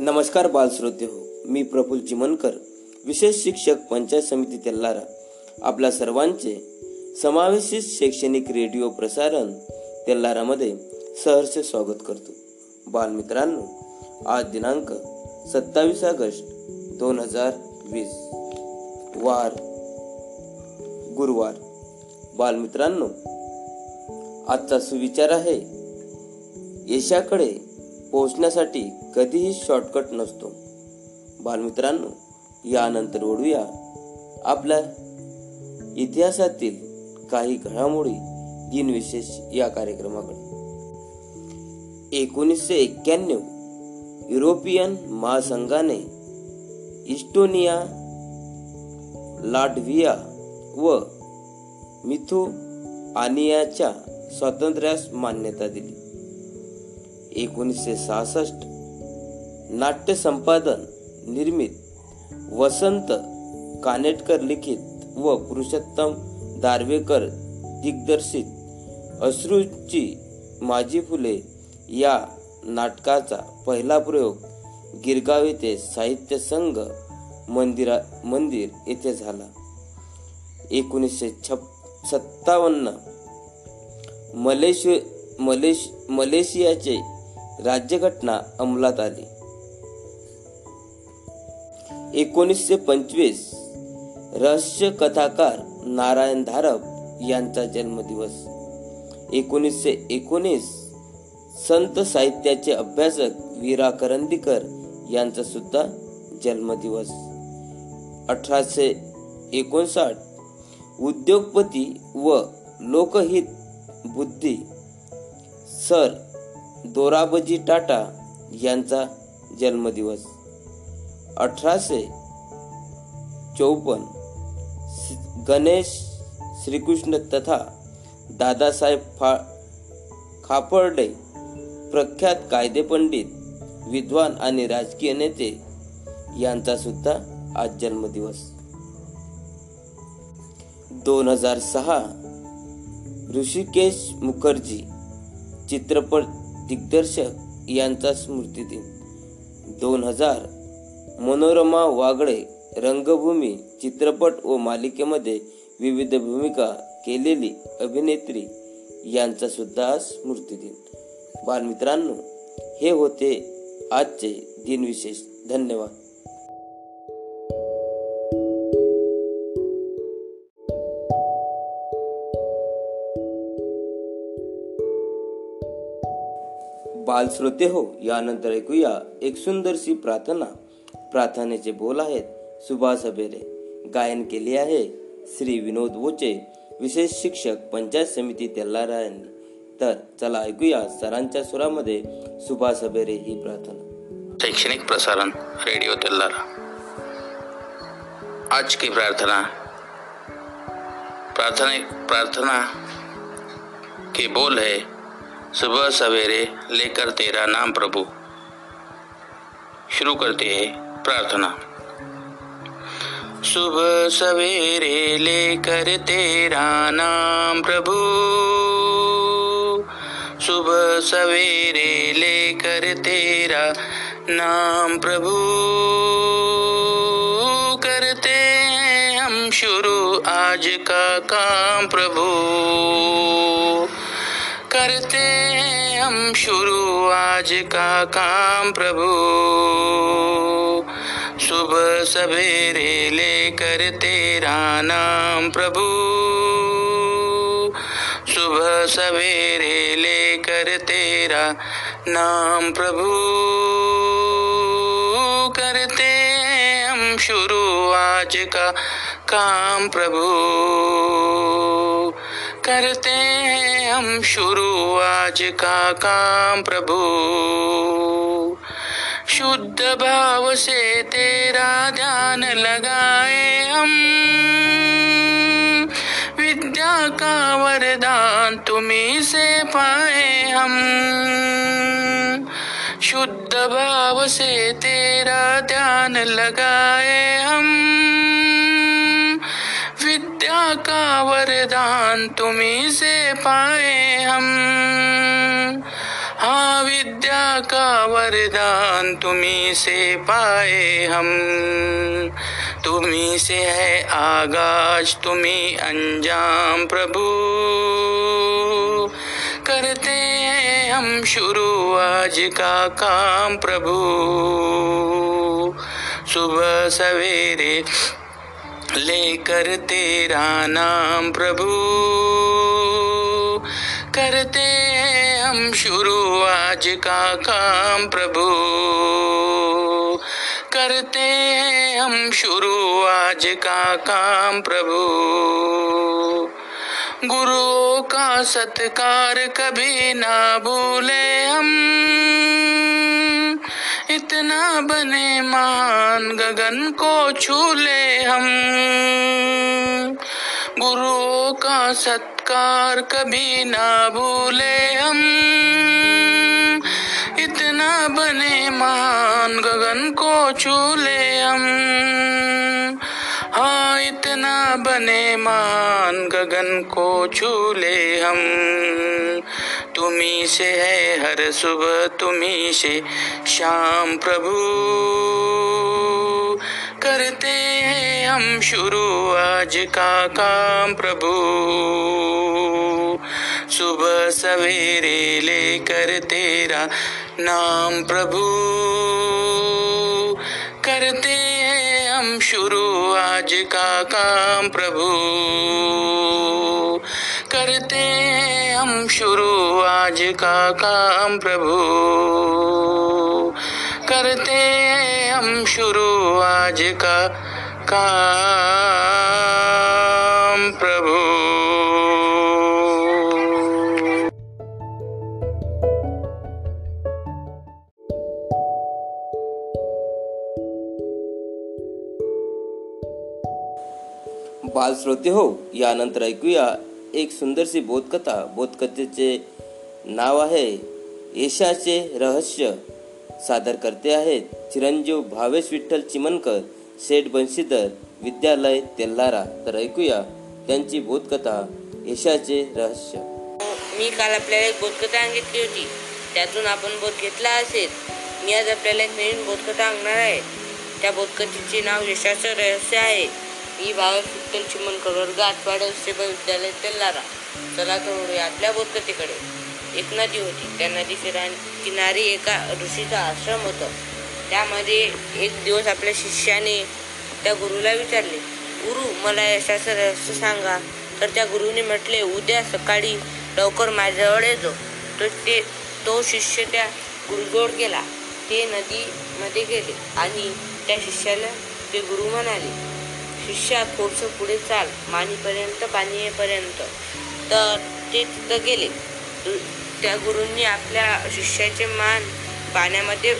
नमस्कार बालश्रोते हो मी प्रफुल चिमनकर विशेष शिक्षक पंचायत समिती तेल्लारा आपल्या सर्वांचे समावेशित शैक्षणिक रेडिओ प्रसारण तेल्लारामध्ये सहर्ष स्वागत करतो. बालमित्रांनो आज दिनांक सत्तावीस ऑगस्ट दोन हजार वीस वार गुरुवार. बालमित्रांनो आजचा सुविचार आहे यशाकडे पोहोचण्यासाठी कधीही शॉर्टकट नसतो. बालमित्रांनो यानंतर ओढूया आपल्या इतिहासातील काही घडामोडी दिनविशेष या कार्यक्रमाकडे. एकोणीसशे एक्क्याण्णव युरोपियन महासंघाने इस्टोनिया लाटव्हिया व मिथुआनियाच्या स्वातंत्र्यास मान्यता दिली. एकोणीसशे सहासष्ट. नाट्य संपादन निर्मित वसंत कानेटकर लिखित व पुरुषोत्तम दारवेकर दिग्दर्शित. अश्रूची माझी फुले या नाटकाचा पहिला प्रयोग गिरगाव येथे साहित्य संघ मंदिरा मंदिर येथे झाला. एकोणीसशे छप सत्तावन्न. मलेश मलेश मलेशियाचे राज्यघटना अंमलात आली. एकोणीसशे पंचवीस रहस्य कथाकार नारायण धारप यांचा जन्मदिवस. एकोणीसशे एकोणीस संत साहित्याचे अभ्यासक वीरा करंदीकर यांचा सुद्धा जन्मदिवस. अठराशे एकोणसाठ उद्योगपती व लोकहित बुद्धी सर दोराबजी टाटा यांचा जन्मदिवस. अठराशे चौपन्न गणेश श्रीकृष्ण तथा दादासाहेब फा खापर्डे प्रख्यात कायदेपंडित विद्वान आणि राजकीय नेते यांचा सुद्धा आज जन्मदिवस. दोन हजार सहा ऋषिकेश मुखर्जी चित्रपट दिग्दर्शक यांचा स्मृतिदिन दोन. हजार मनोरमा वागळे रंगभूमी चित्रपट व मालिकेमध्ये विविध भूमिका केलेली अभिनेत्री यांचा सुद्धा स्मृतिदिन बालमित्रांनो हे होते आजचे दिनविशेष. धन्यवाद. बाल श्रोते हो यानंतर ऐकूया एक सुंदरशी प्रार्थना. प्रार्थनेचे बोल आहेत सुभाष अबेरे. गायन केले आहे श्री विनोद वोचे विशेष शिक्षक पंचायत समिती तेल्लारा यांनी तर चला ऐकूया सरांच्या सुरामध्ये सुभाष अबेरे ही प्रार्थना. शैक्षणिक प्रसारण रेडिओ तेल्लारा आज की प्रार्थना? प्रार्थना प्रार्थना के बोल है सुबह सवेरे लेकर तेरा नाम प्रभु। शुरू करते हैं प्रार्थना। सुबह सवेरे लेकर तेरा नाम प्रभु। सुबह सवेरे लेकर तेरा नाम प्रभु। करते हैं हम शुरू आज का काम प्रभु। करते हम शुरू आज का काम प्रभु। सुबह सवेरे लेकर तेरा नाम प्रभु। सुबह सवेरे लेकर तेरा नाम प्रभु। करते हम शुरू आज का काम प्रभु। करते हैं हम शुरू आज का काम, प्रभु। शुद्ध भाव से तेरा ध्यान लगाए हम। विद्या का वरदान तुम्ही से पाए हम। शुद्ध भाव से तेरा ध्यान लगाए हम। वरदान तुम्ही से पाए हम। हाँ विद्या का वरदान तुम्ही से पाए हम। तुम्ही से है आगाज तुम्ही अंजाम प्रभु। करते हैं हम शुरू आज का काम प्रभु। सुबह सवेरे लेकर तेरा नाम प्रभु। करते हैं हम शुरू आज का काम प्रभु। करते हैं हम शुरू आज का काम प्रभु। गुरुओं का सत्कार कभी ना भूले हम। इतना बने मान गगन को छू ले हम। गुरुओं का सत्कार कभी ना भूले हम। इतना बने मान गगन को छूले हम। हाँ इतना बने मान गगन को छू ले हम। तुम्ही से है हर सुबह तुम्ही से शाम प्रभु। करते हैं हम शुरू आज का काम प्रभु। सुबह सवेरे लेकर तेरा नाम प्रभु। करते हैं हम शुरू आज का काम प्रभु। करते हम शुरू आज का काम, प्रभु। करते हम शुरू आज का काम, प्रभु। बाल श्रोते हो यानंतर ऐकूया एक सुंदरशी बोधकथा बोधकथेचे नाव आहे यशाचे रहस्य सादर करते आहेत चिरंजीव भावेश विठ्ठल चिमनकर शेठ बंशीधर विद्यालय तेल्हारा. तर ऐकूया त्यांची बोधकथा यशाचे रहस्य मी काल आपल्याला एक बोधकथा सांगितली होती. त्यातून आपण बोध घेतला असेल. मी आज आपल्याला एक नवीन बोधकथा सांगणार आहे. त्या बोधकथेचे नाव यशाचं रहस्य आहे. मी भावे विठ्ठल चिमणकर वर्ग आठवाडे सेवा विद्यालय तेलारा चला तर आपल्या बोधकथेकडे एक नदी होती. त्या नदी किनारी एका ऋषीचा आश्रम होता. त्यामध्ये एक दिवस आपल्या शिष्याने त्या गुरुला विचारले गुरु मला यशाचं रहस्य सांगा. तर त्या गुरुने म्हटले उद्या सकाळी लवकर माझ्याजवळ येतो तो ते तो शिष्य त्या गुरुजोड गेला. ते नदीमध्ये गेले आणि त्या शिष्याला ते गुरु म्हणाले शिष्या थोडंसं पुढे चाल. मानीपर्यंत पाणीपर्यंत तर ते तिथं गेले. त्या गुरूंनी आपल्या शिष्याचे मान पाण्यामध्ये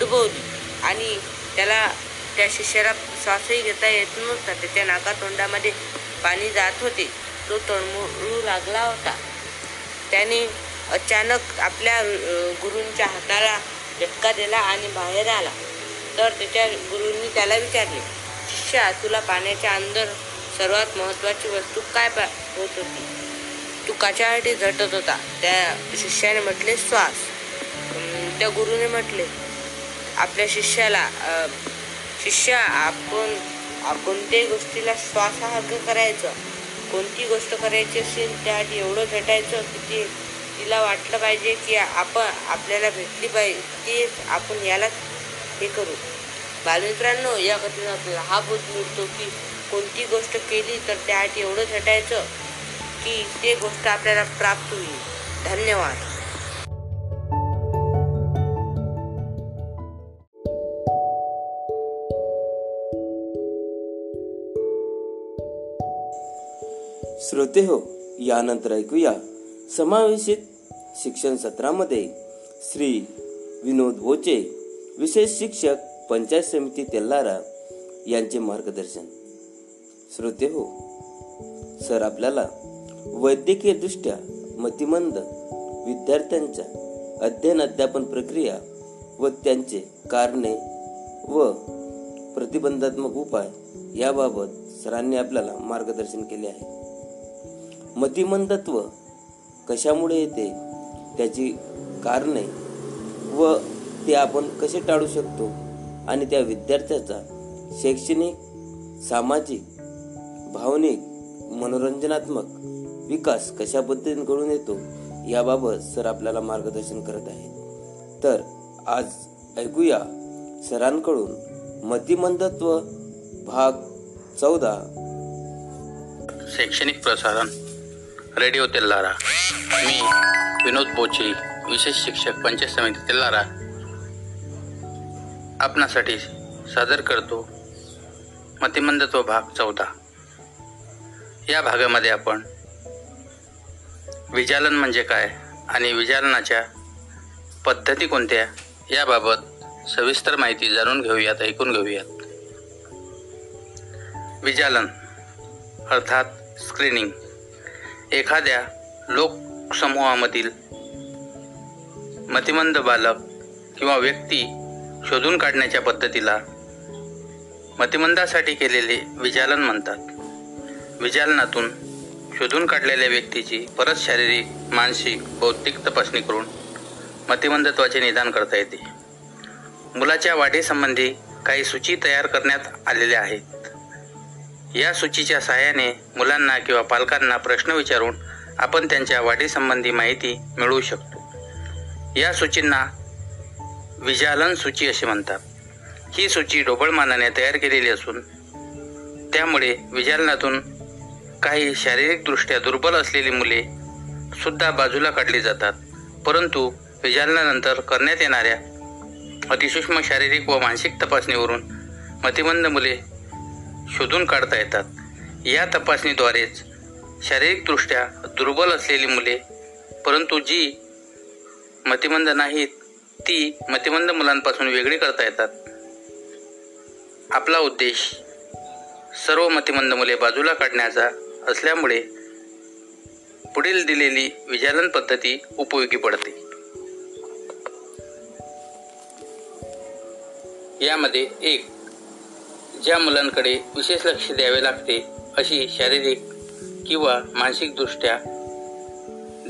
डुबवली आणि त्याला त्या शिष्याला श्वासही घेता येत नव्हता. त्याच्या नाका तोंडामध्ये पाणी जात होते. तो तळमळू लागला होता. त्याने अचानक आपल्या गुरूंच्या हाताला झटका दिला आणि बाहेर आला. तर त्याच्या गुरूंनी त्याला विचारले पेक्षा तुला पाण्याच्या अंदर सर्वात महत्वाची वस्तू काय होत होती? तू काच्यासाठी झटत होता. त्या शिष्याने म्हटले श्वास. त्या गुरुने म्हटले आपल्या शिष्याला शिष्या आपण कोणत्याही गोष्टीला श्वासासारखं करायचं? कोणती गोष्ट करायची असेल त्यासाठी एवढं झटायचं की ते तिला वाटलं पाहिजे की आपण आपल्याला भेटली पाहिजे तेच आपण याला हे करू. बालमित्रांनो या कथेतून आपल्याला हा बोध मिळतो की कोणती गोष्ट केली तर त्यासाठी एवढं झटायचं की ते गोष्ट आपल्याला प्राप्त होईल. धन्यवाद. श्रोते हो यानंतर ऐकूया समावेशित शिक्षण सत्रामध्ये श्री विनोद बोचे विशेष शिक्षक पंचायत समिती तेल्लारा यांचे मार्गदर्शन. श्रोते हो सर आपल्याला वैद्यकीय दृष्ट्या मतिमंद विद्यार्थ्यांच्या अध्ययन अध्यापन प्रक्रिया व त्यांचे कारणे व प्रतिबंधात्मक उपाय याबाबत सरांनी आपल्याला मार्गदर्शन केले आहे. मतिमंदत्व कशामुळे येते? त्याची कारणे व ते आपण कसे टाळू शकतो? आणि त्या विद्यार्थ्याचा शैक्षणिक सामाजिक भावनिक मनोरंजनात्मक विकास कशा पद्धतीने घडून येतो याबाबत सर आपल्याला मार्गदर्शन करत आहेत. तर आज ऐकूया सरांकडून मतिमंदत्व भाग चौदा. शैक्षणिक प्रसारण रेडिओ तेल्लारा मी विनोद पोचे विशेष शिक्षक पंचायत समिती तेल्लारा आपणासाठी सादर करतो. मतिमंदत्व भाग चौदा. या भागामध्ये आपण विजालन म्हणजे काय आणि विजालनाच्या पद्धती कोणत्या याबाबत सविस्तर माहिती जाणून घेऊयात ऐकून घेऊयात. विजालन अर्थात स्क्रीनिंग एखाद्या लोकसमूहामधील मतिमंद बालक किंवा व्यक्ती शोधून काढण्याच्या पद्धतीला मतिमंदासाठी केलेले विजालन म्हणतात. विजालनातून शोधून काढलेल्या व्यक्तीची परत शारीरिक मानसिक बौद्धिक तपासणी करून मतिमंदत्वाचे निदान करता येते. मुलाच्या वाढीसंबंधी काही सूची तयार करण्यात आलेल्या आहेत. या सूचीच्या सहाय्याने मुलांना किंवा पालकांना प्रश्न विचारून आपण त्यांच्या वाढीसंबंधी माहिती मिळवू शकतो. या सूचींना विजालन सूची असे म्हणतात. ही सूची ढोबळमानाने तयार केलेली असून त्यामुळे विजालनातून काही शारीरिकदृष्ट्या दुर्बल असलेली मुले सुद्धा बाजूला काढली जातात. परंतु विजालनानंतर करण्यात येणाऱ्या अतिसूक्ष्म शारीरिक व मानसिक तपासणीवरून मतिमंद मुले शोधून काढता येतात. या तपासणीद्वारेच शारीरिकदृष्ट्या दुर्बल असलेली मुले परंतु जी मतिमंद नाहीत ती मतिमंद मुलांपासून वेगळी करता येतात. आपला उद्देश सर्व मतिमंद मुले बाजूला काढण्याचा असल्यामुळे पुढील दिलेली विजालन पद्धती उपयोगी पडते. यामध्ये एक ज्या मुलांकडे विशेष लक्ष द्यावे लागते अशी शारीरिक किंवा मानसिकदृष्ट्या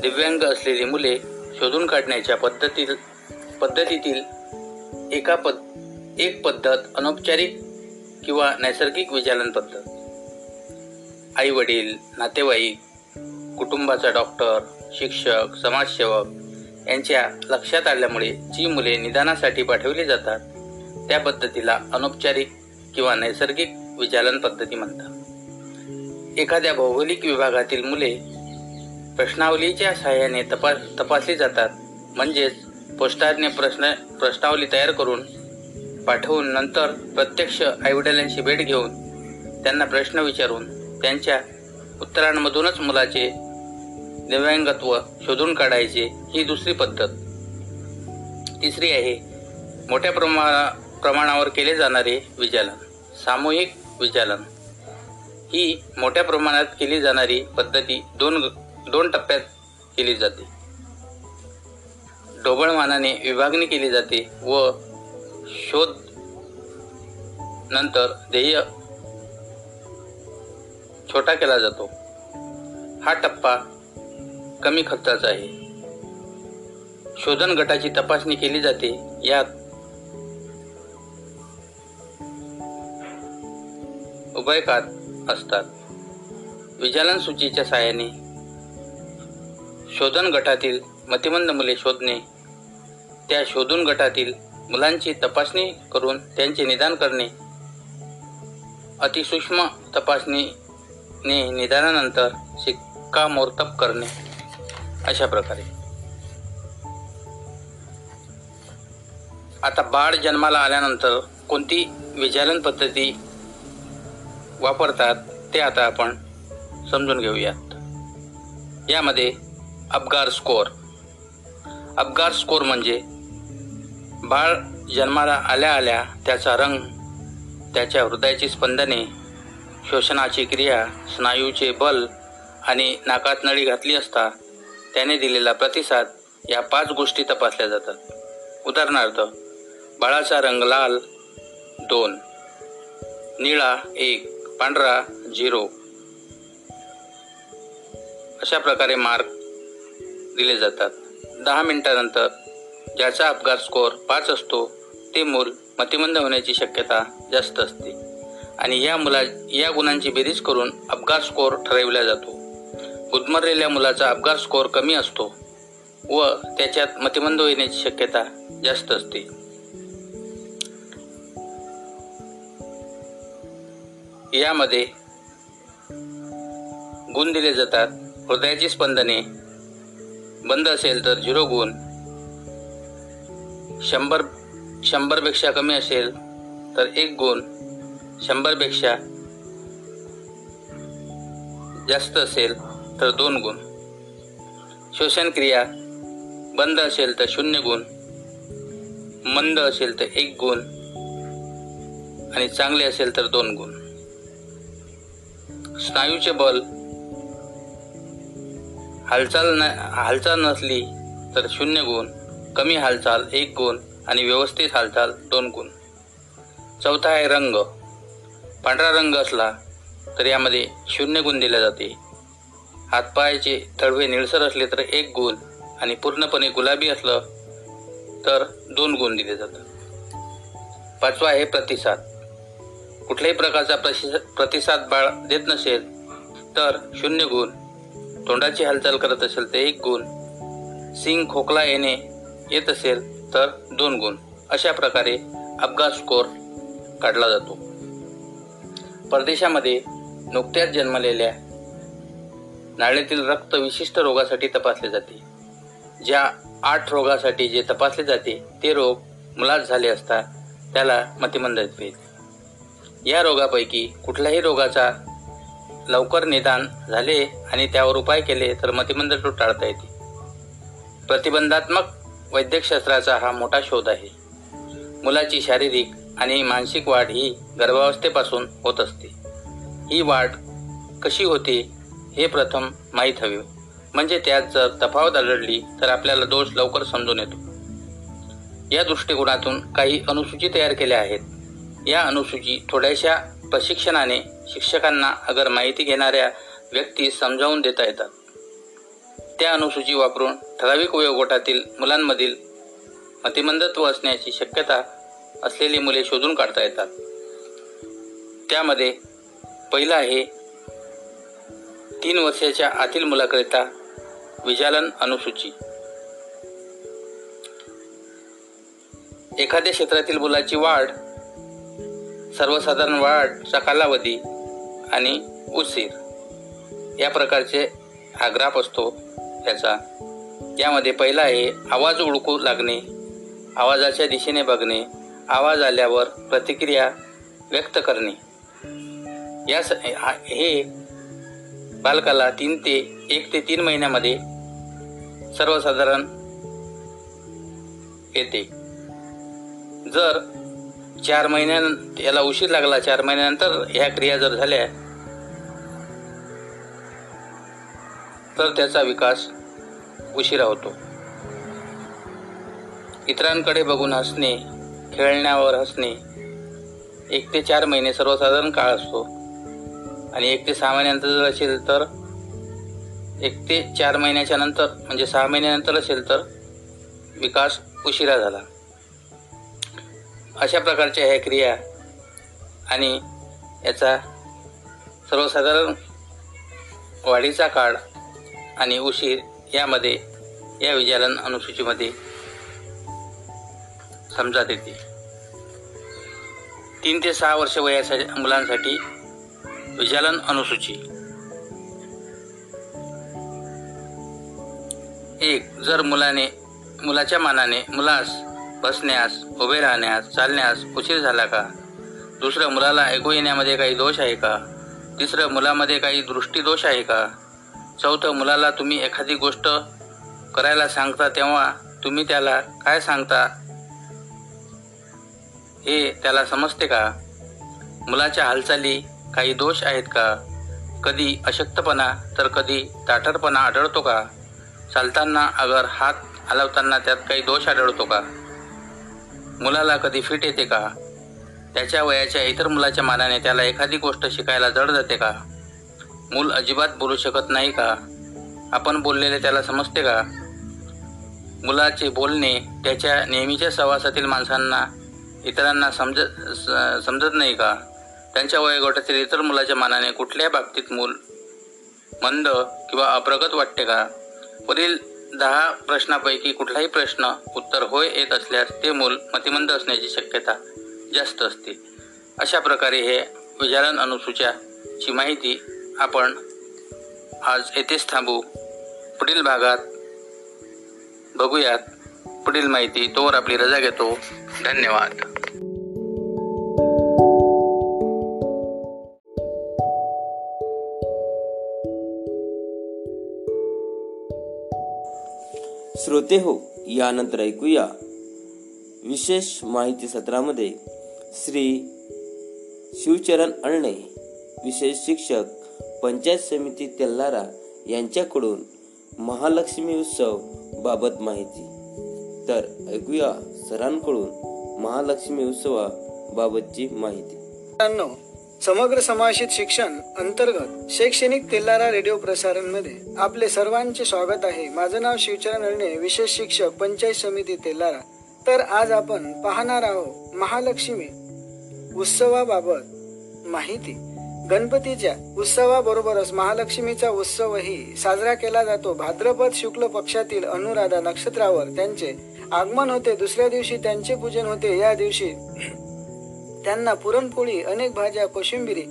दिव्यांग असलेली मुले शोधून काढण्याच्या पद्धतीत पद्धतीतील एका पद एक पद्धत अनौपचारिक किंवा नैसर्गिक विचालन पद्धत. आई वडील नातेवाईक कुटुंबाचा डॉक्टर शिक्षक समाजसेवक यांच्या लक्षात आल्यामुळे जी मुले निदानासाठी पाठवली जातात त्या पद्धतीला अनौपचारिक किंवा नैसर्गिक विचालन पद्धती म्हणतात. एखाद्या भौगोलिक विभागातील मुले प्रश्नावलीच्या सहाय्याने तपास तपासली जातात म्हणजेच पोस्टारने प्रश्न प्रश्नावली तयार करून पाठवून नंतर प्रत्यक्ष आईवडिलांशी भेट घेऊन त्यांना प्रश्न विचारून त्यांच्या उत्तरांमधूनच मुलाचे दिव्यांगत्व शोधून काढायचे ही दुसरी पद्धत. तिसरी आहे मोठ्या प्रमाणा प्रमाणावर केले जाणारे विजालन सामूहिक विजालन ही मोठ्या प्रमाणात केली जाणारी पद्धती दोन दोन टप्प्यात केली जाते. ढोबळमानाने विभागणी केली जाते व शोध नंतर ध्येय छोटा केला जातो. हा टप्पा कमी खर्चाचा आहे. शोधन गटाची तपासणी केली जाते. यात उभयकार असतात. विजालन सूचीच्या साहाय्याने शोधन गटातील मतिमंद मुले शोधणे. त्या शोधून गटातील मुलांची तपासणी करून त्यांचे निदान करणे. अतिसूक्ष्म तपासणीने निदानानंतर शिक्कामोर्तब करणे. अशा प्रकारे. आता बाळ जन्माला आल्यानंतर कोणती विचालन पद्धती वापरतात ते आता आपण समजून घेऊयात. यामध्ये अपगार स्कोअर. अपगार स्कोर म्हणजे बाळ जन्माला आल्या आल्या त्याचा रंग त्याच्या हृदयाची स्पंदने श्वसनाची क्रिया स्नायूचे बल आणि नाकात नळी घातली असता त्याने दिलेला प्रतिसाद या पाच गोष्टी तपासल्या जातात. उदाहरणार्थ बाळाचा रंग लाल दोन. निळा एक. पांढरा झिरो. अशा प्रकारे मार्क दिले जातात. दहा मिनिटानंतर ज्याचा अपघात स्कोअर पाच असतो ते मूल मतिमंद होण्याची शक्यता जास्त असते. आणि या मुला या गुणांची बेरीज करून अपघात स्कोअर ठरविला जातो. गुदमरलेल्या मुलाचा अपघात स्कोअर कमी असतो व त्याच्यात मतिमंद होण्याची शक्यता जास्त असते. यामध्ये गुण दिले जातात. हृदयाची स्पंदने बंद असेल तर झिरो गुण. शंभर शंभरपेक्षा कमी असेल तर एक गुण. शंभरपेक्षा जास्त असेल तर दोन गुण. श्वसन क्रिया बंद असेल तर शून्य गुण. मंद असेल तर एक गुण. आणि चांगले असेल तर दोन गुण. स्नायूचे बल हालचाल न हालचाल नसली तर शून्य गुण कमी हालचाल एक गुण आणि व्यवस्थित हालचाल दोन गुण. चौथा आहे रंग. पांढरा रंग असला तर यामध्ये शून्य गुण दिले जाते. हातपायाचे तळवे निळसर असले तर एक गुण आणि पूर्णपणे गुलाबी असलं तर दोन गुण दिले जातात. पाचवा आहे प्रतिसाद. कुठल्याही प्रकारचा प्रतिसाद प्रतिसाद बाळ देत नसेल तर शून्य गुण तोंडाची हालचाल करत असेल तर एक गुण. सिंग खोकला येणे येत असेल तर दोन गुण. अशा प्रकारे अपघात स्कोर काढला जातो. परदेशामध्ये नुकत्याच जन्मलेल्या नाळेतील रक्त विशिष्ट रोगासाठी तपासले जाते. ज्या आठ रोगासाठी जे तपासले जाते ते रोग मुलात झाले असता त्याला मतिमंद या रोगापैकी कुठल्याही रोगाचा लवकर निदान झाले आणि त्यावर उपाय केले तर मतिमंद टाळता येते. प्रतिबंधात्मक वैद्यकशास्त्राचा हा मोठा शोध आहे. मुलाची शारीरिक आणि मानसिक वाढ ही गर्भावस्थेपासून होत असते. ही वाढ कशी होते हे प्रथम माहीत हवे. म्हणजे त्यात जर तफावत आढळली तर आपल्याला दोष लवकर समजून येतो. या दृष्टिकोनातून काही अनुसूची तयार केल्या आहेत. या अनुसूची थोड्याशा प्रशिक्षणाने शिक्षकांना अगर माहिती घेणाऱ्या व्यक्ती समजावून देता येतात. त्या अनुसूची वापरून ठराविक वयोगटातील मुलांमधील मतिमंदत्व असण्याची शक्यता असलेली मुले शोधून काढता येतात. त्यामध्ये पहिलं आहे तीन वर्षाच्या आतील मुलाकरिता विजालन अनुसूची. एखाद्या क्षेत्रातील मुलाची वाढ सर्वसाधारण वाढचा कालावधी आणि उशीर या प्रकारचे हा ग्राफ असतो त्याचा. यामध्ये पहिला आहे आवाज ओळखू लागणे आवाजाच्या दिशेने बघणे आवाज आल्यावर प्रतिक्रिया व्यक्त करणे. या स हे बालकाला तीन ते एक ते तीन महिन्यामध्ये सर्वसाधारण येते. जर चार महिन्या याला उशीर लागला. चार महिन्यानंतर ह्या क्रिया जर झाल्या तर त्याचा विकास उशिरा होतो. इतरांकडे बघून हसणे खेळण्यावर हसणे एक ते चार महिने सर्वसाधारण काळ असतो. आणि एक ते सहा महिन्यानंतर जर असेल तर एक ते चार महिन्याच्या नंतर म्हणजे सहा महिन्यानंतर असेल तर विकास उशिरा झाला. अशा प्रकारच्या ह्या क्रिया आणि याचा सर्वसाधारण वाढीचा काळ आणि उशीर यामध्ये या विजालन अनुसूचीमध्ये समजात येते. तीन ते सहा वर्ष वयाच्या मुलांसाठी विजालन अनुसूची. एक जर मुलाने मुलाच्या मानाने मुलास बसण्यास उभे राहण्यास चालण्यास उशीर झाला का? दुसरं मुलाला ऐकू येण्यामध्ये काही दोष आहे का? तिसरं मुलामध्ये काही दृष्टीदोष आहे का? चौथं मुलाला तुम्ही एखादी गोष्ट करायला सांगता तेव्हा तुम्ही त्याला काय सांगता? हे त्याला समजते का? मुलाच्या हालचाली काही दोष आहेत का? कधी अशक्तपणा तर कधी ताठरपणा आढळतो का? चालताना अगर हात हलवताना त्यात काही दोष आढळतो का? मुलाला कधी फिट येते का? त्याच्या वयाच्या इतर मुलाच्या मानाने त्याला एखादी गोष्ट शिकायला जड जाते का? मूल अजिबात बोलू शकत नाही का? आपण बोललेले त्याला समजते का? मुलाचे बोलणे त्याच्या नेहमीच्या सहवासातील माणसांना इतरांना समजत स- समजत नाही का? त्यांच्या वयोगटातील इतर मुलाच्या मानाने कुठल्या बाबतीत मूल मंद किंवा अप्रगत वाटते का? वरील दहा प्रश्नापैकी कुठलाही प्रश्न उत्तर होय येत असल्यास ते मूल मतिमंद असण्याची शक्यता जास्त असते. अशा प्रकारे हे विचारण अनुसूच्याची माहिती आपण आज येथेच थांबू. पुढील भागात बघूयात. पुढील माहिती तोवर आपली रजा घेतो. धन्यवाद. श्रोते हो यानंतर ऐकूया. विशेष माहिती सत्रामध्ये श्री शिवचरण अळणे विशेष शिक्षक पंचायत समिती तेल्लारा यांच्याकडून महालक्ष्मी उत्सव बाबत माहिती. तर ऐकूया सरांकडून महालक्ष्मी उत्सवाबाबतची माहिती. समग्र समावेशित शिक्षण अंतर्गत शैक्षणिक तेलारा रेडिओ प्रसारणमध्ये आपले सर्वांचे स्वागत आहे. माझं नाव शिवचरण अळणे विशेष शिक्षक पंचायत समिती तेलारा. तर आज आपण पाहणार आहोत महालक्ष्मी उत्सवाबाबत माहिती. गणपतीच्या उत्सवाबरोबरच महालक्ष्मीचा उत्सवही साजरा केला जातो. भाद्रपद शुक्ल पक्षातील अनुराधा नक्षत्रावर त्यांचे आगमन होते. दुसऱ्या दिवशी त्यांचे पूजन होते. या दिवशी त्यांना पुरणपोळी अनेक भाज्या कोशिंबिरी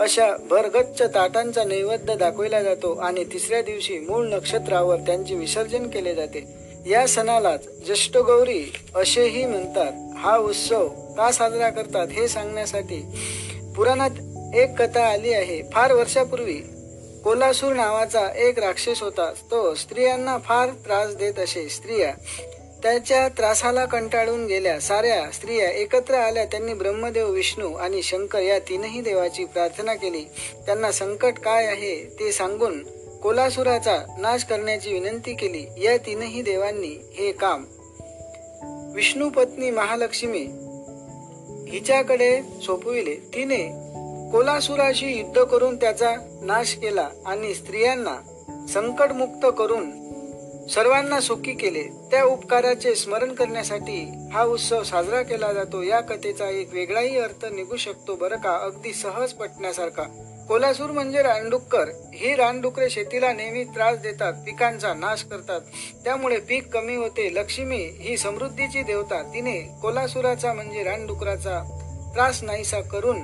अशा भरगच्च ताटांचा नैवेद्य दाखविला जातो आणि तिसऱ्या दिवशी मूळ नक्षत्रावर त्यांचे विसर्जन केले जाते. या सणालाच ज्येष्ठगौरी असेही म्हणतात. हा उत्सव का साजरा करतात हे सांगण्यासाठी पुराणात एक कथा आली आहे. फार वर्षापूर्वी कोलासूर नावाचा एक राक्षस होता. तो स्त्रियांना फार त्रास देत असे. स्त्रिया त्याच्या त्रासाला कंटाळून गेल्या. साऱ्या स्त्रिया एकत्र आल्या. त्यांनी ब्रह्मदेव विष्णू आणि शंकर या तीनही देवाची प्रार्थना केली. त्यांना संकट काय आहे ते सांगून कोलासुराचा नाश करण्याची विनंती केली. या तीनही देवांनी हे काम विष्णू पत्नी महालक्ष्मी हिच्याकडे सोपविले. तिने कोलासुराशी युद्ध करून त्याचा नाश केला आणि स्त्रियांना संकटमुक्त करून सर्वांना सुखी केले. त्या उपकाराचे स्मरण करण्यासाठी हा उत्सव साजरा केला जातो. या कथेचा एक वेगळाही अर्थ निघू शकतो बरं का? अगदी सहज पटण्यासारखा. कोल्हासूर म्हणजे रानडुक्कर. ही रानडुकरे शेतीला नेहमी त्रास देतात पिकांचा नाश करतात. त्यामुळे पीक कमी होते. लक्ष्मी ही समृद्धीची देवता. तिने कोल्हासुराचा म्हणजे रानडुकराचा त्रास नाहीसा करून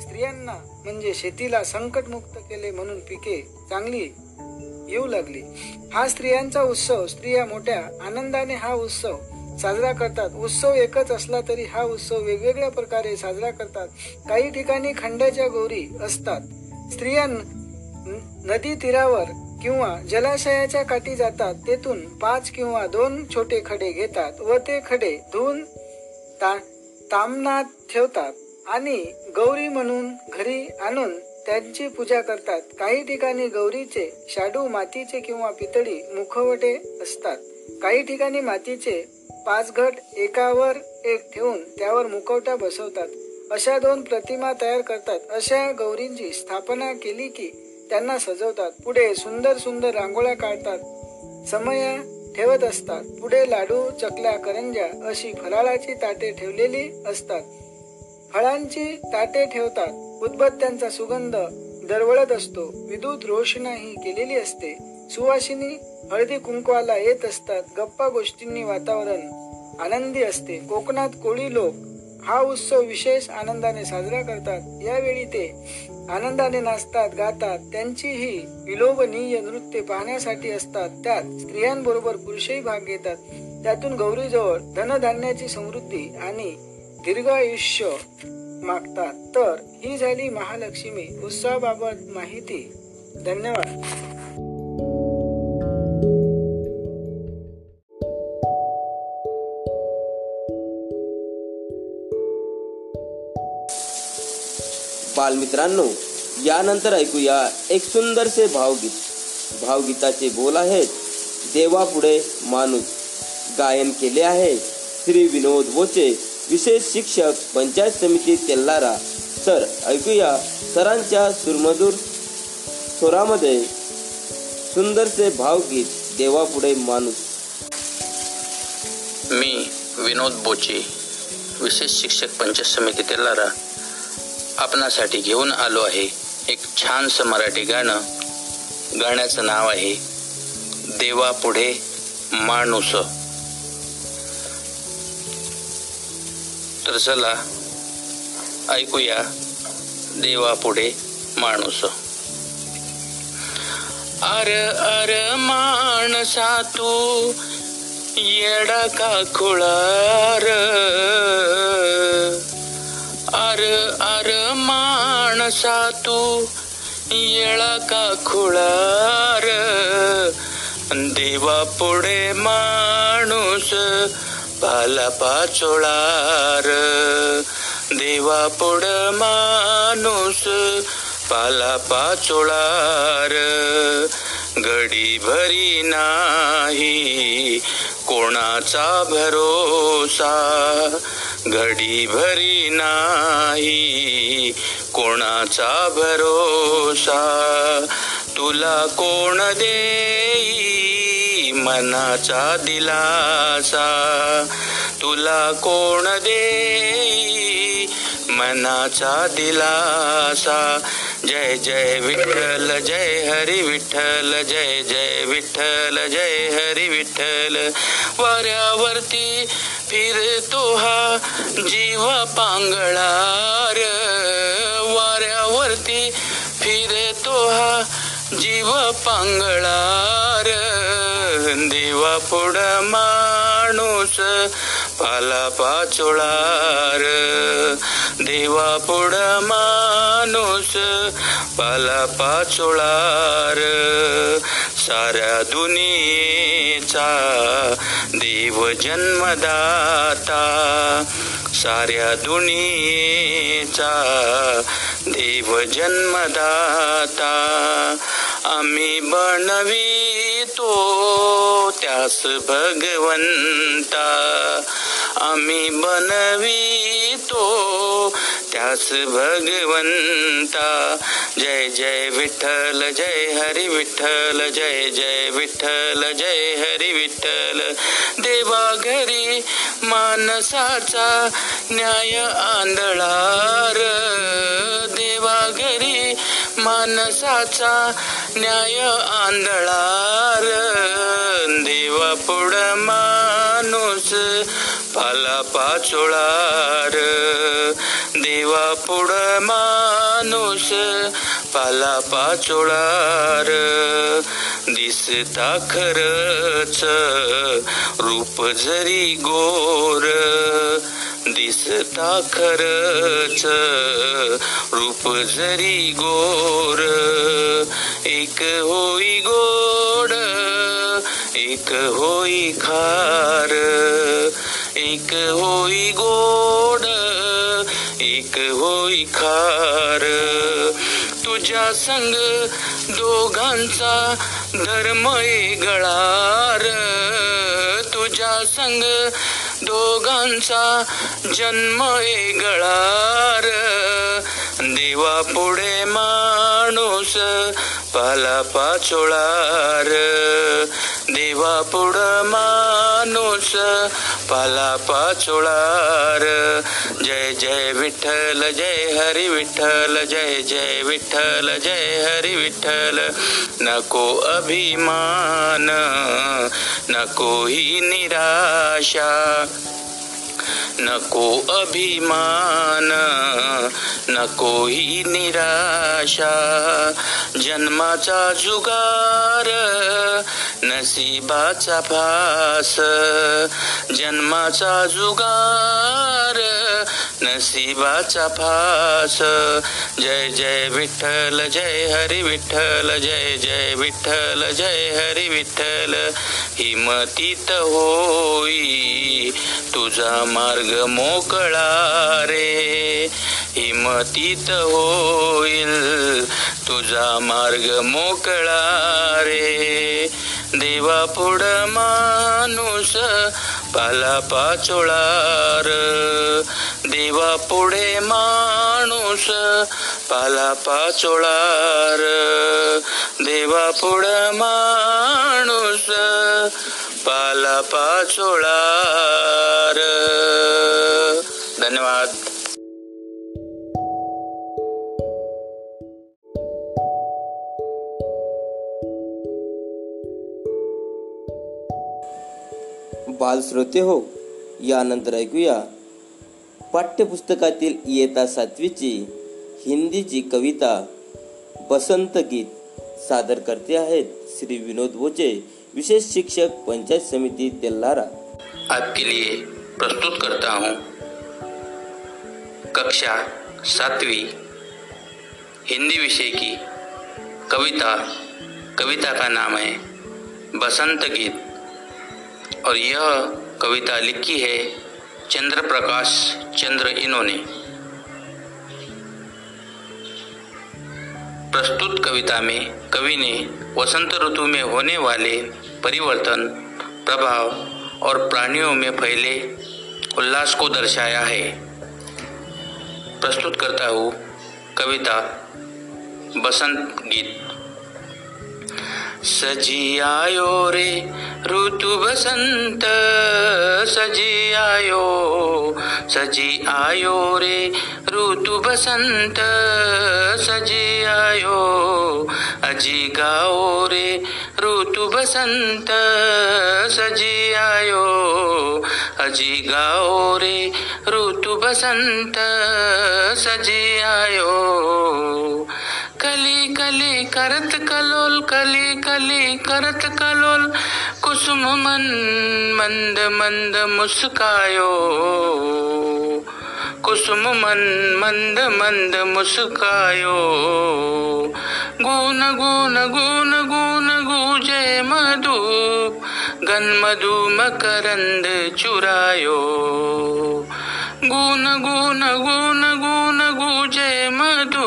स्त्रियांना म्हणजे शेतीला संकटमुक्त केले म्हणून पिके चांगली येऊ लागली. हा स्त्रियांचा उत्सव स्त्रिया मोठ्या आनंदाने हा उत्सव साजरा करतात. उत्सव एकच असला तरी हा उत्सव वेगवेगळ्या प्रकारे साजरा करतात. काही ठिकाणी खंड्याच्या गौरी असतात. स्त्रिया नदी तीरावर किंवा जलाशयाच्या काठी जातात. तेथून पाच किंवा दोन छोटे खडे घेतात व ते खडे धुवून ता तामनात ठेवतात. आणि गौरी म्हणून घरी आणून त्यांची पूजा करतात. काही ठिकाणी गौरीचे शाडू मातीचे किंवा पितळी मुखवटे असतात. काही ठिकाणी मातीचे पाच घट एकावर एक ठेवून त्यावर मुखवटा बसवतात. अशा दोन प्रतिमा तयार करतात. अशा गौरींची स्थापना केली की त्यांना सजवतात. पुढे सुंदर सुंदर रांगोळ्या काढतात. समया ठेवत असतात. पुढे लाडू चकल्या करंजा अशी फराळाची ताटे ठेवलेली असतात. फळांची ताटे ठेवतात. उदबत्त्यांचा सुगंध दरवळत असतो. विद्युत रोषणाही केलेली असते. सुवासिनी हळदी कुंकवाला येत असतात. गप्पा गोष्टींनी वातावरण आनंदी असते. कोकणात कोळी लोक हा उत्सव विशेष आनंदाने साजरा करतात. यावेळी ते आनंदाने नाचतात गातात. त्यांची ही विलोभनीय नृत्य पाहण्यासाठी असतात. त्यात स्त्रियांबरोबर पुरुषही भाग घेतात. त्यातून गौरीजवळ धनधान्याची समृद्धी आणि दीर्घ आयुष्य मागतात. तर ही झाली महालक्ष्मी. उत्सवाबाबत माहिती. धन्यवाद. बालमित्रांनो यानंतर ऐकूया एक सुंदरसे भावगीत. भावगीताचे बोल आहेत देवापुढे माणूस. गायन केले आहे श्री विनोद वोचे विशेष शिक्षक पंचायत समिती तेल्लारा सर ऐकूया. सरांच्या सुरमधूर स्वरामध्ये सुंदरसे भावगीत देवापुढे माणूस. मी विनोद बोचे विशेष शिक्षक पंचायत समिती तेल्लारा आपणासाठी घेऊन आलो आहे एक छानसं मराठी गाणं. गाण्याचं नाव आहे देवापुढे माणूस. तर चला ऐकूया देवा पुढे माणूस. अर अर माणसा तू येडा का खुळार? अर अर माणसा तू येळा का खुळार? देवा पुढे माणूस पाला पाचोळार. देवा पुढ माणूस पाला पाचोळार. गडी भरी नाही कोणाचा भरोसा. घडी भरी नाही कोणाचा भरोसा. तुला कोण देई मनाचा दिलासा. तुला कोण देई? मनाचा दिलासा. जय जय विठ्ठल जय हरी विठ्ठल जय जय विठ्ठल जय हरी विठ्ठल. वाऱ्यावरती फिरतो हा जीव पांगळार. वाऱ्यावरती फिरतो हा जीव पांगळार. देवा पुढ माणूस पाला पाचोळार. देवा पुढ माणूस पाला पाचोळार. साऱ्या दुनियेचा देव जन्मदाता. साऱ्या दुनियेचा देव जन्मदाता. आम्ही बनवितो त्यास भगवंता. आम्ही बनवितो त्यास भगवंता. जय जय विठ्ठल जय हरी विठ्ठल जय जय विठ्ठल जय हरी विठ्ठल. देवा घरी मानसाचा न्याय आंधळार. देवा घरी मानसाचा न्याय आंधळार. देवा पुढ माणूस पाला पाचोळार. देवा पुढ माणूस पाला पाचोळार. दिसता खरच रूप जरी गोर दिसता खरच. रूप जरी गोर एक होई गोड एक होई खार एक होई गोड एक होई खार. तुझ्या संग दोघांचा धर्म गळार. तुझ्या संग दोघांचा जन्म गळार देवा पुढे माणूस पाला पाचोळार. देवा पुढ माणूस पाला पाचोळार. जय जय विठ्ठल जय हरी विठ्ठल जय जय विठ्ठल जय हरी विठ्ठल. नको अभिमान नको ही निराशा. नको अभिमान नको ही निराशा जन्माचा जुगार नसीबाचा फास जन्माचा जुगार नसीबाचा फास जय जय विठ्ठल जय हरी विठ्ठल जय जय विठ्ठल जय हरी विठ्ठल हिमतीत होई तुझा मार्ग मार्ग मोकळा रे हिमतीत होईल तुझा मार्ग मोकळा रे देवा पुढ माणूस पाला पाचोळार. देवा पुढे माणूस पाला पाचोळार. देवा पुढ माणूस पाला पाचोळार. धन्यवाद. बालश्रोते हो यानंतर ऐकूया. पाठ्यपुस्तकातील येता सातवीची हिंदीची कविता बसंत गीत सादर करते आहेत श्री विनोद बोचे. विशेष शिक्षक पंचायत समिति तेल्लारा आपके लिए प्रस्तुत करता हूँ कक्षा सातवीं हिंदी विषय की कविता। कविता का नाम है बसंत गीत। और यह कविता लिखी है चंद्र प्रकाश चंद्र इन्होंने। प्रस्तुत कविता में कवि ने वसंत ऋतु में होने वाले परिवर्तन, प्रभाव और प्राणियों में फैले उल्लास को दर्शाया है। प्रस्तुत करता हूँ कविता बसंत गीत। सजी आयो रे, ऋतु बसंत, सजी आयो सजी आयो रे, ऋतु बसंत, सजी आयो, अजी गाओ रे ऋतु बसंत सजी आयो अजी गाओ रे ऋतु बसंत सजी आयो कली कली करत कलोल कली कली करत कलोल कुसुम मन मंद मंद मुस्कायो। कुसुम मन मंद मंद मुस्कायो। गुन गुन गुन गुन गुजे मधु। गन मधु मकरंद चुरायो। गुण गुण गुण गुण गुजे मधु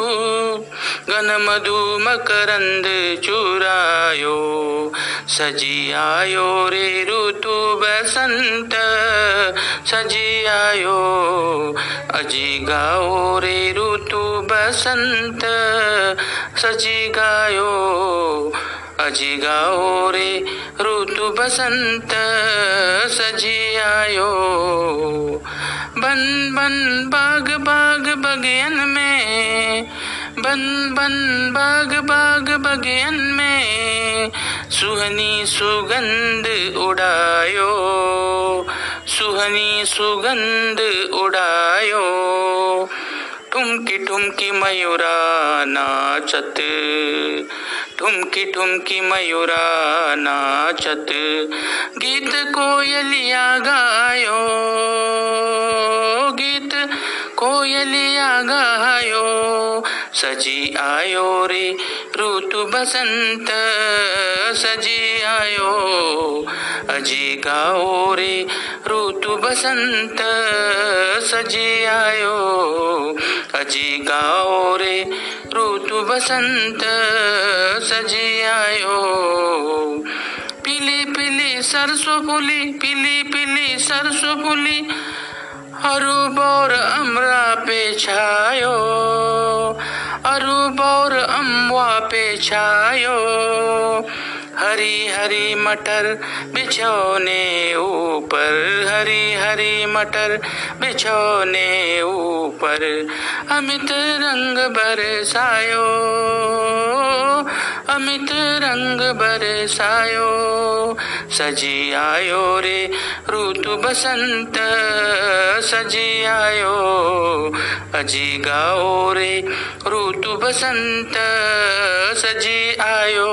गन मधु मकरंद चुरायो सजी आयो रे ऋतु बसंत सजी आयो अजी गाओ रे ऋतु बसंत सजी गायो अजी गाओ रे ऋतु बसंत सजी आयो बन बन बाग बाग बगियन में। बन बन बाग बाग बगियन में। सुहनी सुगंध उड़ायो। सुहनी सुगंध उड़ायो। ठुमकी ठुमकी मयूरा नाचत। ठुमकी ठुमकी मयूरा नाचत गीत कोयलिया गायो गीत कोयलिया गायो सजी आयो रे ऋतु बसंत सजी आयो अजी गाओ रे ऋतु बसंत सजी आयो अजी गाओ रे ऋतु बसंत सजी आयो। पीली पीली सरसों फूली पीली पीली सरसों फूली अरु बौर अमरा पे छायो। अरु बौर अम्बा पे छायो। हरी हरी मटर बिछोने ऊपर। हरी हरी मटर बिछोने ऊपर। अमित रंग बरसायो। अमित रंग बरसायो। सजी आयो रे ऋतु बसंत। सजी आयो। अजी गाओ रे ऋतु बसंत। सजी आयो।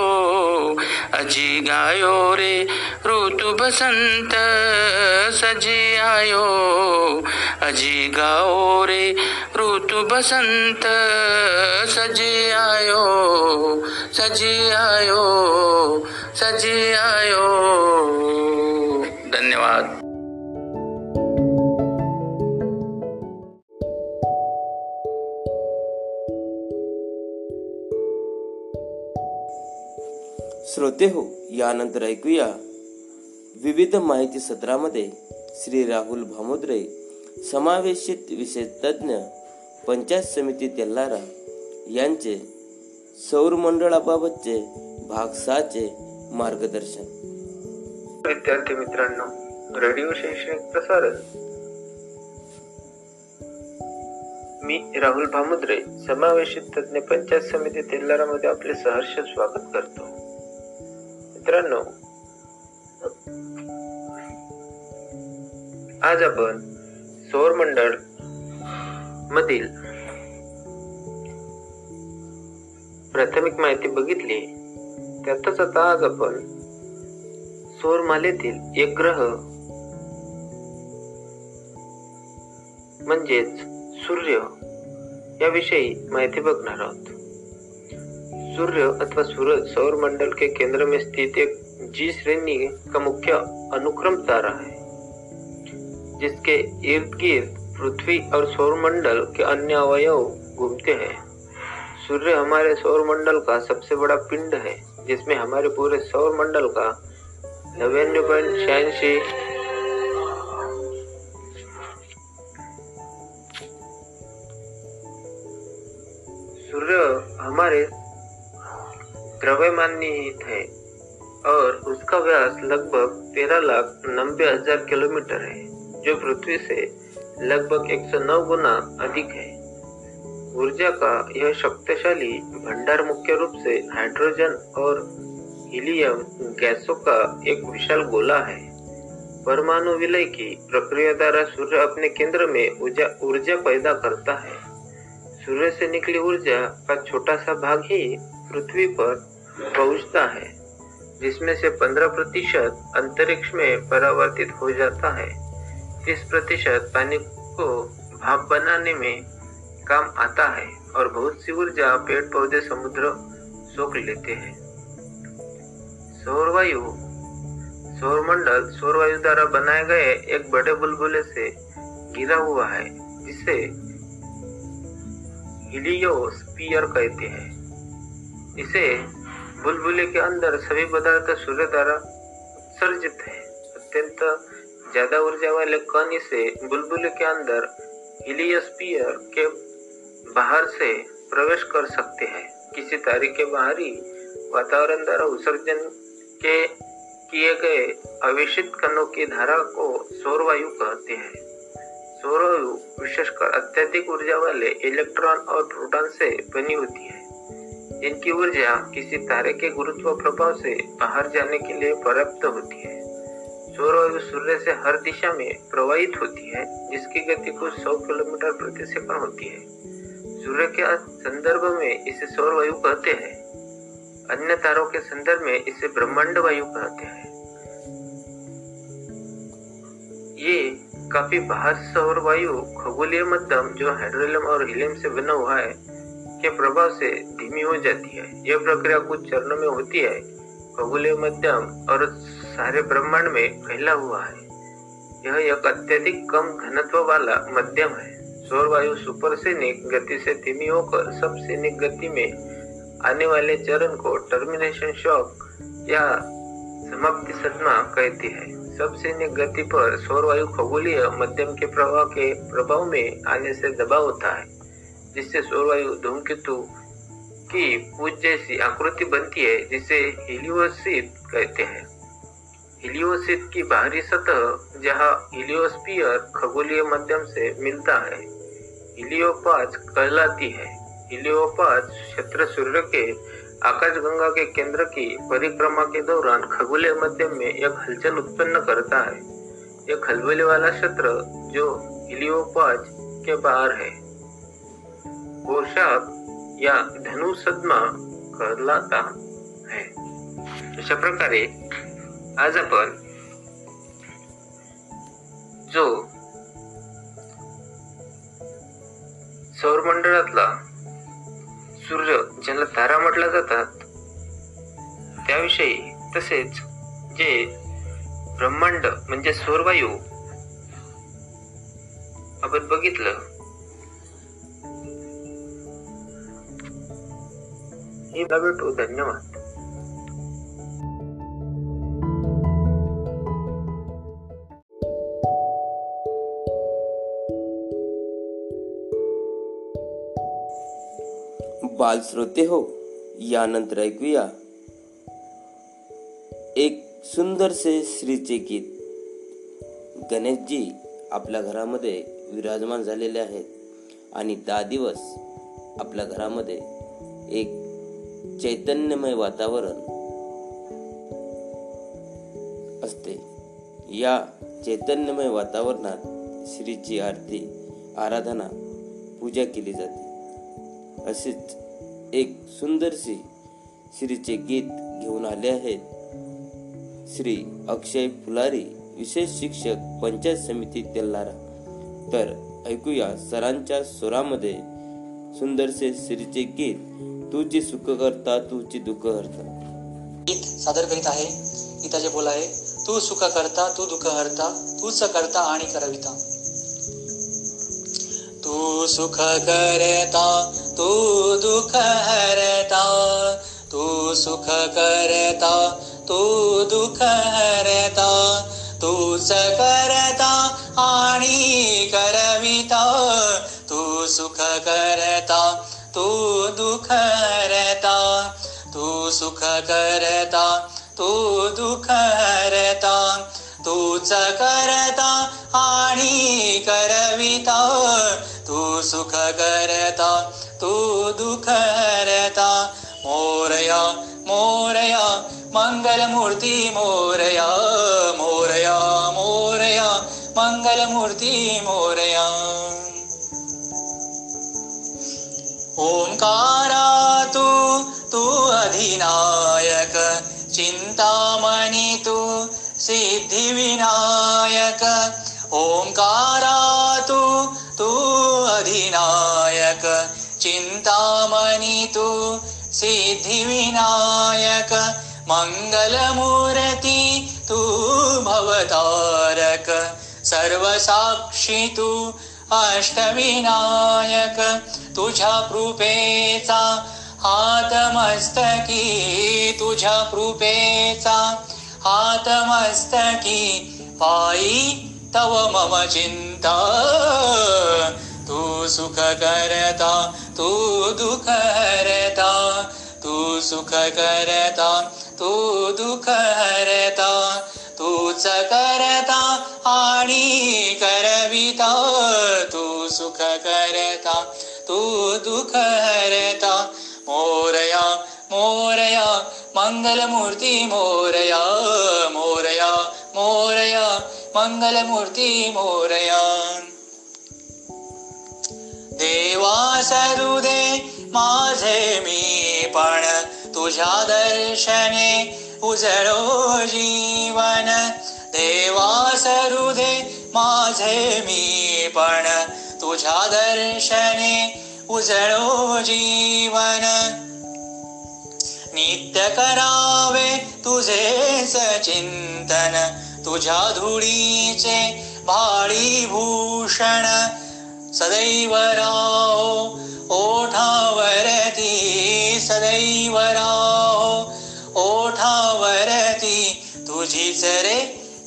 अजी गायो रे ऋतु बसंत सजी आयो अजी गाओ रे ऋतु बसंत सजी आयो सजी आयो सजी आयो धन्यवाद। श्रोते हो यानंतर ऐकूया विविध माहिती सत्रामध्ये श्री राहुल भामुद्रे समावेशित विशेष तज्ज्ञ पंचायत समिती तेल्लारा यांचे सौरमंडळाबाबतचे भाग सहाचे मार्गदर्शन. विद्यार्थी मित्रांनो रेडिओ शैक्षणिक प्रसारण. मी राहुल भामुद्रे समावेशित तज्ञ पंचायत समिती तेल्लारामध्ये आपले सहर्ष स्वागत करतो. मित्रांनो आज आपण सौरमंडळ मधील प्राथमिक माहिती बघितली. त्यातच आता आज आपण सौरमालेतील एक ग्रह म्हणजेच सूर्य याविषयी माहिती बघणार आहोत. सूर्य अथवा सूरज सौर मंडल के केंद्र में स्थित एक जी श्रेणी का मुख्य अनुक्रम तारा है, जिसके इर्द गिर्द पृथ्वी और सौर मंडल के अन्य अवयव घूमते हैं। सूर्य हमारे सौर मंडल का सबसे बड़ा पिंड है, जिसमें हमारे पूरे सौर मंडल का नव्याण्णव पॉइंट शहाऐंशी निहित है और उसका व्यास लगभग तेरह लाख नब्बे हज़ार किलोमीटर है, जो पृथ्वी से लगभग 109 गुना अधिक है। ऊर्जा का यह शक्तिशाली भंडार मुख्य रूप से हाइड्रोजन और हीलियम गैसों का एक विशाल गोला है। परमाणु विलय की प्रक्रिया द्वारा सूर्य अपने केंद्र में ऊर्जा पैदा करता है। सूर्य से निकली ऊर्जा का छोटा सा भाग ही पृथ्वी पर पहुँचता है, जिसमें से 15 प्रतिशत अंतरिक्ष में परावर्तित हो जाता है। 30 प्रतिशत पानी को भाप बनाने में काम आता है और बहुत सी ऊर्जा पेड़ पौधे समुद्र सोख लेते हैं। सौरवायु, सौरमंडल सौरवायु द्वारा बनाए गए एक बड़े बुलबुले से घिरा हुआ है, जिसे हिलियोस्फीयर कहते हैं। इसे बुलबुले के अंदर सभी पदार्थ सूर्य द्वारा उत्सर्जित है। अत्यंत ज़्यादा ऊर्जा वाले कण इसे बुलबुले के अंदर हिलियोस्फीयर के बाहर से प्रवेश कर सकते हैं। किसी तारे के बाहरी वातावरण द्वारा उत्सर्जन के किए गए अवेशित कणों की धारा को सौरवायु कहते हैं। सौरवायु विशेषकर अत्यधिक ऊर्जा वाले इलेक्ट्रॉन और प्रोटॉन से बनी होती है। इनकी ऊर्जा किसी तारे के गुरुत्व प्रभाव से बाहर जाने के लिए पर्याप्त होती है। सौरवायु सूर्य से हर दिशा में प्रवाहित होती है, जिसकी गति कुछ 100 किलोमीटर प्रति सेकंड होती है। सूर्य के संदर्भ में इसे सौर वायु कहते हैं। अन्य तारों के संदर्भ में इसे ब्रह्मांड वायु कहते हैं। ये काफ़ी बाहर सौर वायु खगोलीय मध्यम जो हाइड्रोलियम और हीलियम से बना हुआ है के प्रभाव से धीमी हो जाती है। यह प्रक्रिया कुछ चरणों में होती है। खगोलीय मध्यम और सारे ब्रह्मांड में फैला हुआ है। यह एक अत्यधिक कम घनत्व वाला मध्यम है। सौर वायु सुपरसोनिक गति से धीमी होकर सबसैनिक गति में आने वाले चरण को टर्मिनेशन शॉक या समाप्ति सदमा कहती है। सबसैनिक गति पर सौर वायु खगोलीय मध्यम के प्रवाह के प्रभाव में आने से दबाव होता है। जिससे सौर वायु धूमकेतु की पूज जैसी आकृति बनती है, जिसे हिलियोसित कहते हैं। हिलियोसित की बाहरी सतह, जहाँ हिलियोस्पियर खगोलीय माध्यम से मिलता है हिलियोपाज कहलाती है। हिलियोपाज क्षेत्र सूर्य के आकाशगंगा के केंद्र की परिक्रमा के दौरान खगोलीय मध्यम में एक हलचल उत्पन्न करता है। एक खलबली वाला क्षेत्र, जो हिलियोपाज के बाहर है। पोशाक या धनु सदमा कहलाता है? अशा प्रकारे आज आपण जो सौरमंडळातला सूर्य ज्याला तारा म्हटला जातात त्याविषयी तसेच जे ब्रह्मांड म्हणजे सौरवायू आपण बघितलं मी भेटू धन्यवाद बालश्रोते हो यानंतर ऐकूया. एक सुंदरसे श्रीचे गीत. गणेशजी आपल्या घरामध्ये विराजमान झालेले आहेत. आणि दहा दिवस आपल्या घरामध्ये एक चैतन्यमय वातावरण असते. या चैतन्यमय वातावरणात श्रीची आरती आराधना पूजा केली जाते. असेच एक सुंदरशी श्रीचे गीत घेऊन आले आहेत. श्री अक्षय फुलारी विशेष शिक्षक पंचायत समिती तेल्लारा तर ऐकूया सरांच्या स्वरामध्ये सुंदरसे श्रीचे गीत तुझी सुख करता तुझी दुःख हरता गीत सादर करीत आहे गीताचे बोल आहे तू सुख करता तू दुःख हरता तूच करता आणि करविता. तू सुख करता तू दुःख हरता तू सुख करता तू दुःख हरता तूच करता आणि करविता तू सुख करता तू दुख रहता तू सुख करता तू दुख रहता तूच करता आणि करविता तू सुख करता तू दुख रहता मोरया मोरया मंगलमूर्ती मोरया मोरया मोरया मंगलमूर्ती मोरया. ओंकारा तू तू अधिनायक चिंतामणी तू सिद्धिविनायक। ओंकारा तू तू अधिनायक चिंतामणी तू सिद्धिविनायक। मंगलमूर्ती तू भवतारक। सर्वसाक्षी तू अष्टविनायक तुझ्या कृपेचा हातमस्तकी तुझ्या कृपेचा हातमस्तकी पायी तव मम चिंता. तू सुख करता तू दुख हरता तू सुख करता तू दुःख हरता तूच करता आणि करविता तू सुख करता तू दुःख हरता. मोरया मोरया मंगलमूर्ती मोरया मोरया मोरया मंगलमूर्ती मोरया. देवा सरुदे माझे मी पण तुझ्या दर्शने उजळो जीवन. देवा सरुदे माझे मी पण. तुझ्या दर्शने उजळो जीवन. नित्य करावे तुझेच चिंतन तुझ्या धुळीचे भाळी भूषण सदैव राहो ओठावरती सदैव राहो ओठावरती तुझीच रे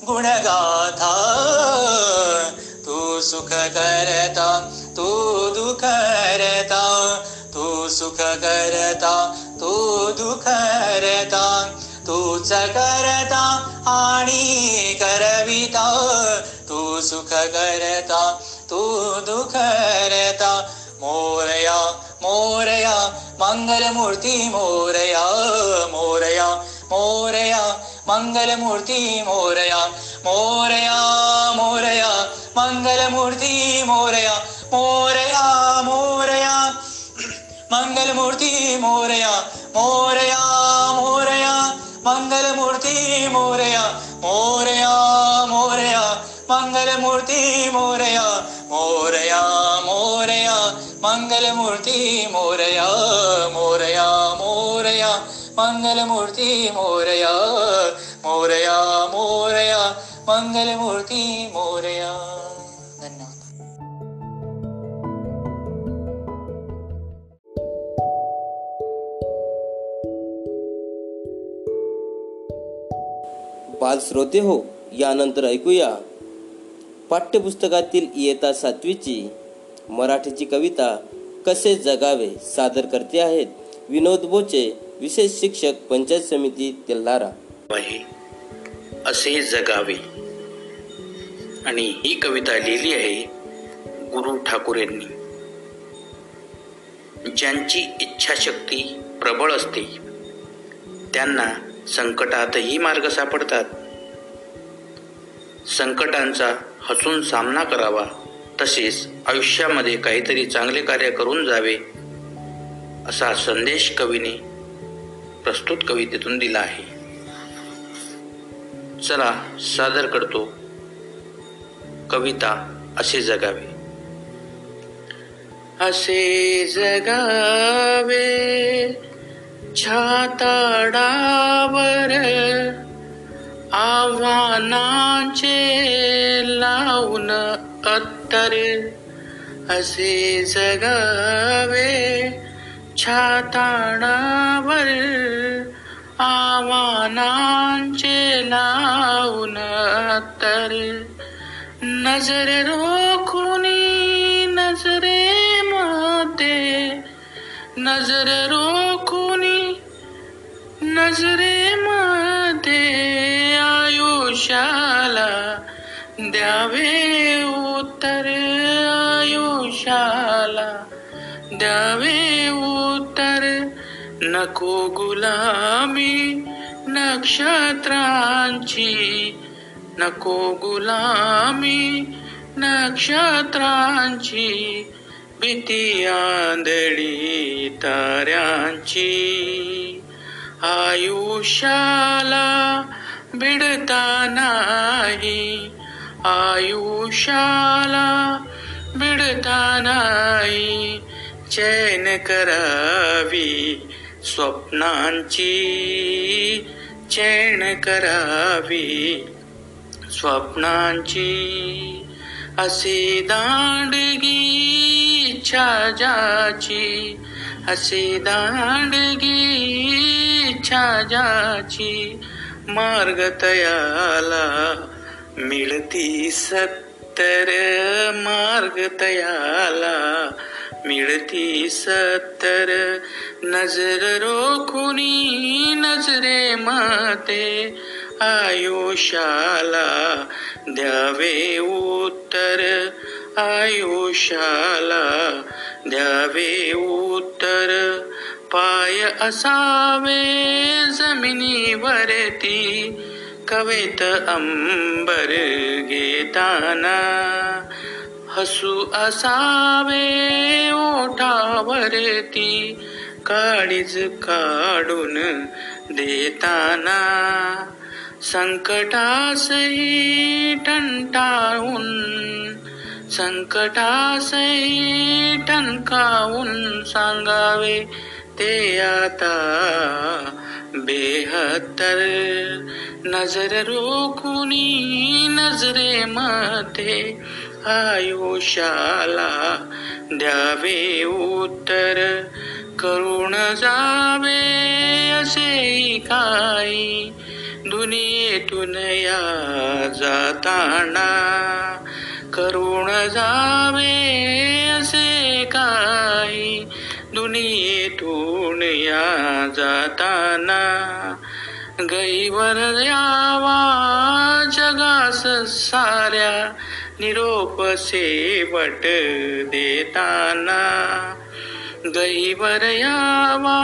गुणगाथा. तू सुख करता तू दुःख करता तू सुख करता तू दुख करता. तूच करता आणि करविता तू सुख करता तू दुःख मोरया मोरया मंगलमूर्ती मोरया मोरया मोरया मंगलमूर्ती मोरया मोरया मोरया मंगलमूर्ती मोरया मोरया मोरया मंगलमूर्ती मोरया मोरया मोरया मंगलमूर्ती मोरया मोरया मोरया मंगलमूर्ती मोरया मोरया मोरया, मंगलमूर्ती मोरया मोरया मोरया, मंगलमूर्ती मोरया मोरया मोरया, मंगलमूर्ती मोरया। बाल श्रोते हो यानंतर ऐकूया? पाठ्यपुस्तकातील इयता सातवीची मराठीची कविता कसे जगावे सादर करते आहेत विनोद बोचे विशेष शिक्षक पंचायत समिती तेल्हारा असे जगावे. आणि ही कविता लिहिली आहे गुरु ठाकूर यांनी ज्यांची इच्छाशक्ती प्रबळ असते त्यांना संकटातही मार्ग सापडतात. संकटांचा हसून सामना करावा. तसेच आयुष्यामध्ये काहीतरी चांगले कार्य करून जावे असा संदेश कवीने प्रस्तुत कवितेतून दिला आहे. चला सादर करतो. कविता असे जगावे. असे जगावे छाताडावर आव्हानाचे लावून अत्तर असे जगावे छाताणावर आव्हानांचे लावून अत्तर. नजर रोखुनी नजरे मध्ये नजर रोखुनी नजरे मध्ये आयुष्याला द्यावे उत्तर आयुष्याला. द्यावे उत्तर. नको गुलामी नक्षत्रांची. नको गुलामी नक्षत्रांची. भीती आंधळी ताऱ्यांची. आयुष्याला बिडता नाही आयुष्याला बिडता नाही चैन करावी स्वप्नांची चैन करावी स्वप्नांची. असे दांडगी इच्छा असे दांडगी इच्छा मार्ग तयाला मिळती सत्तर मार्ग तयाला मिळती सत्तर. नजर रोखुनी नजरे माते आयुष्याला द्यावे उत्तर. आयुष्याला द्यावे उत्तर. पाय असावे जमिनीवरती कवेत अंबर घेताना. हसू असावे ओठावरती. काळीज काढून देताना. संकटासही टंटाळून संकटासही टणकावून सांगावे ते आता बेहत्तर. नजर रोखुनी नजरे मध्ये आयुष्याला द्यावे उत्तर. करून जावे असे काही दुनियेतून या जाताना. करून जावे असे काही दुनियेतून या जाताना गईवर यावा जगास साऱ्या निरोप सेवट देताना गैवर यावा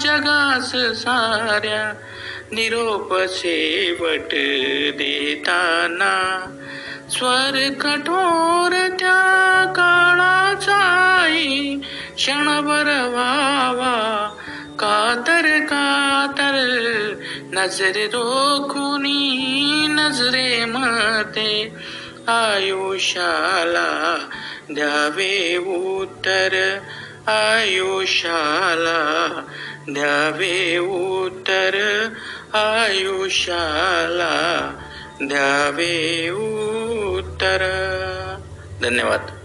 जगास साऱ्या निरोप सेवट देताना स्वर कठोर त्या काळाचाई क्षणभर व्हावा कातर कातर नजर रोखुनी नजरे मते आयुष्याला द्यावे उत्तर. आयुष्याला द्यावे उत्तर. आयुष्याला द्यावे उत्तर. धन्यवाद.